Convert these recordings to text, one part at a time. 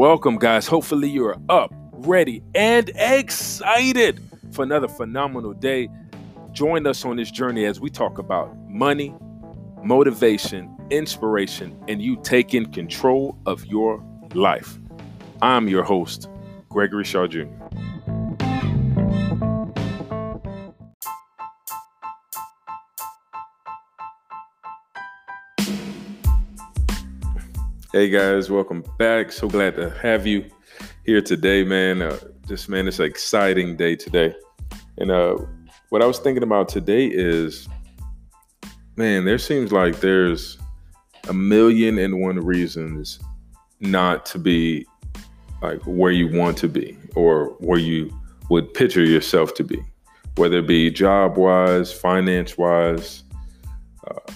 Welcome, guys. Hopefully, you're up, ready, and excited for another phenomenal day. Join us on this journey as we talk about money, motivation, inspiration, and you taking control of your life. I'm your host, Gregory Shaw Jr. Hey guys, welcome back. So glad to have you here today, man. Uh, just man, it's an exciting day today. And uh, what I was thinking about today is, man, there seems like there's a million and one reasons not to be like where you want to be or where you would picture yourself to be, whether it be job wise, finance wise. Uh,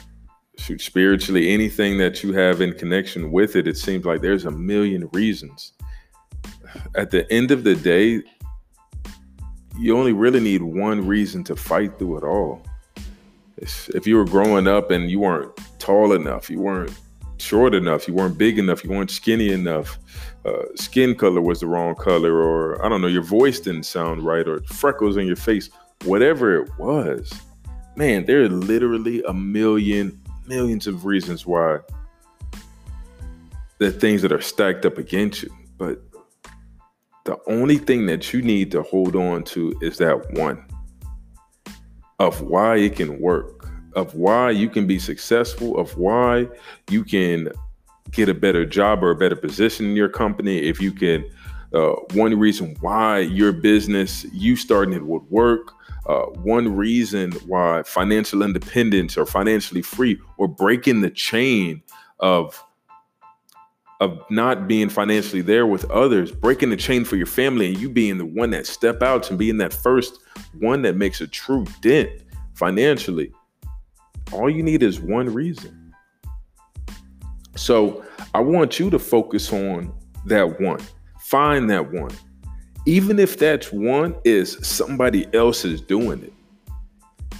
shoot, spiritually, anything that you have in connection with it, it seems like there's a million reasons. At the end of the day, you only really need one reason to fight through it all. If you were growing up and you weren't tall enough, you weren't short enough, you weren't big enough, you weren't skinny enough, uh, skin color was the wrong color, or I don't know, your voice didn't sound right, or freckles on your face, whatever it was, man, there are literally a million millions of reasons why the things that are stacked up against you. But the only thing that you need to hold on to is that one of why it can work, of why you can be successful, of why you can get a better job or a better position in your company, if you can, uh, one reason why your business, you starting it would work, uh, one reason why financial independence or financially free or breaking the chain of of not being financially there with others, breaking the chain for your family, and you being the one that step out and being that first one that makes a true dent financially. All you need is one reason. So I want you to focus on that one. Find that one even if that one is somebody else is doing it.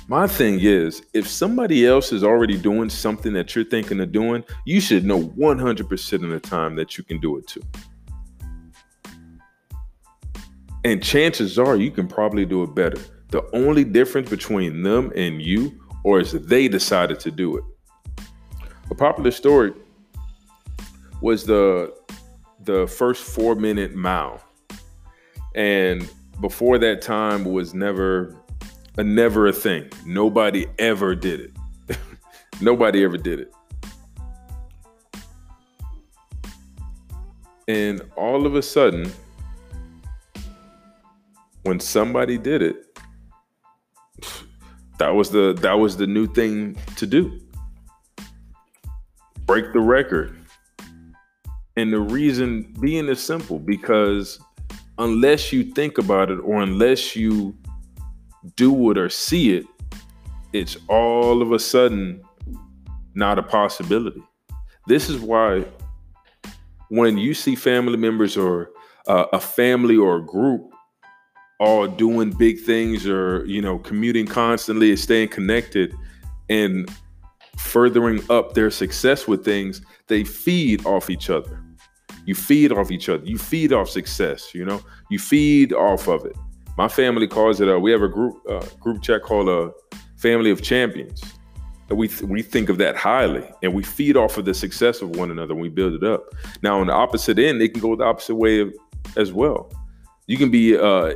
My thing is, if somebody else is already doing something that you're thinking of doing, you should know 100% of the time that you can do it too. And chances are you can probably do it better. The only difference between them and you, or is they decided to do it. A popular story was the the first four minute mile and before that time was never a never a thing. Nobody ever did it. Nobody ever did it. And all of a sudden, when somebody did it, that was the that was the new thing to do. Break the record. And the reason being is simple because unless you think about it or unless you do it or see it, it's all of a sudden not a possibility. This is why when you see family members or uh, a family or a group all doing big things or you know commuting constantly and staying connected and furthering up their success with things they feed off each other you feed off each other. You feed off success. You know, you feed off of it. My family calls it. A, we have a group uh, group chat called a family of champions. And we th- we think of that highly, and we feed off of the success of one another. and We build it up. Now, on the opposite end, it can go the opposite way of, as well. You can be uh,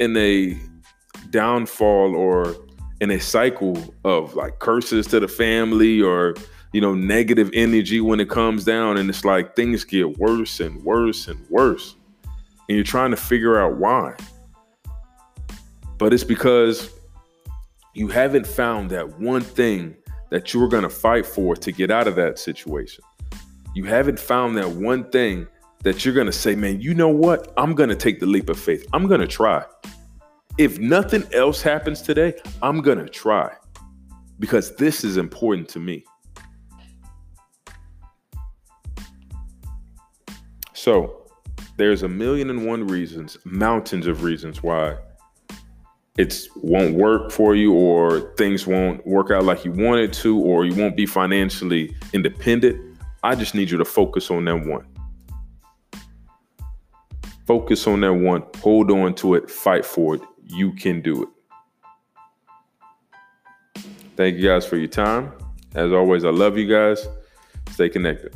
in a downfall or in a cycle of like curses to the family or you know, negative energy when it comes down and it's like things get worse and worse and worse. And you're trying to figure out why. But it's because you haven't found that one thing that you were going to fight for to get out of that situation. You haven't found that one thing that you're going to say, man, you know what? I'm going to take the leap of faith. I'm going to try. If nothing else happens today, I'm going to try because this is important to me. So there's a million and one reasons, mountains of reasons why it won't work for you or things won't work out like you wanted to or you won't be financially independent. I just need you to focus on that one. Focus on that one, hold on to it, fight for it. You can do it. Thank you guys for your time. As always, I love you guys. Stay connected.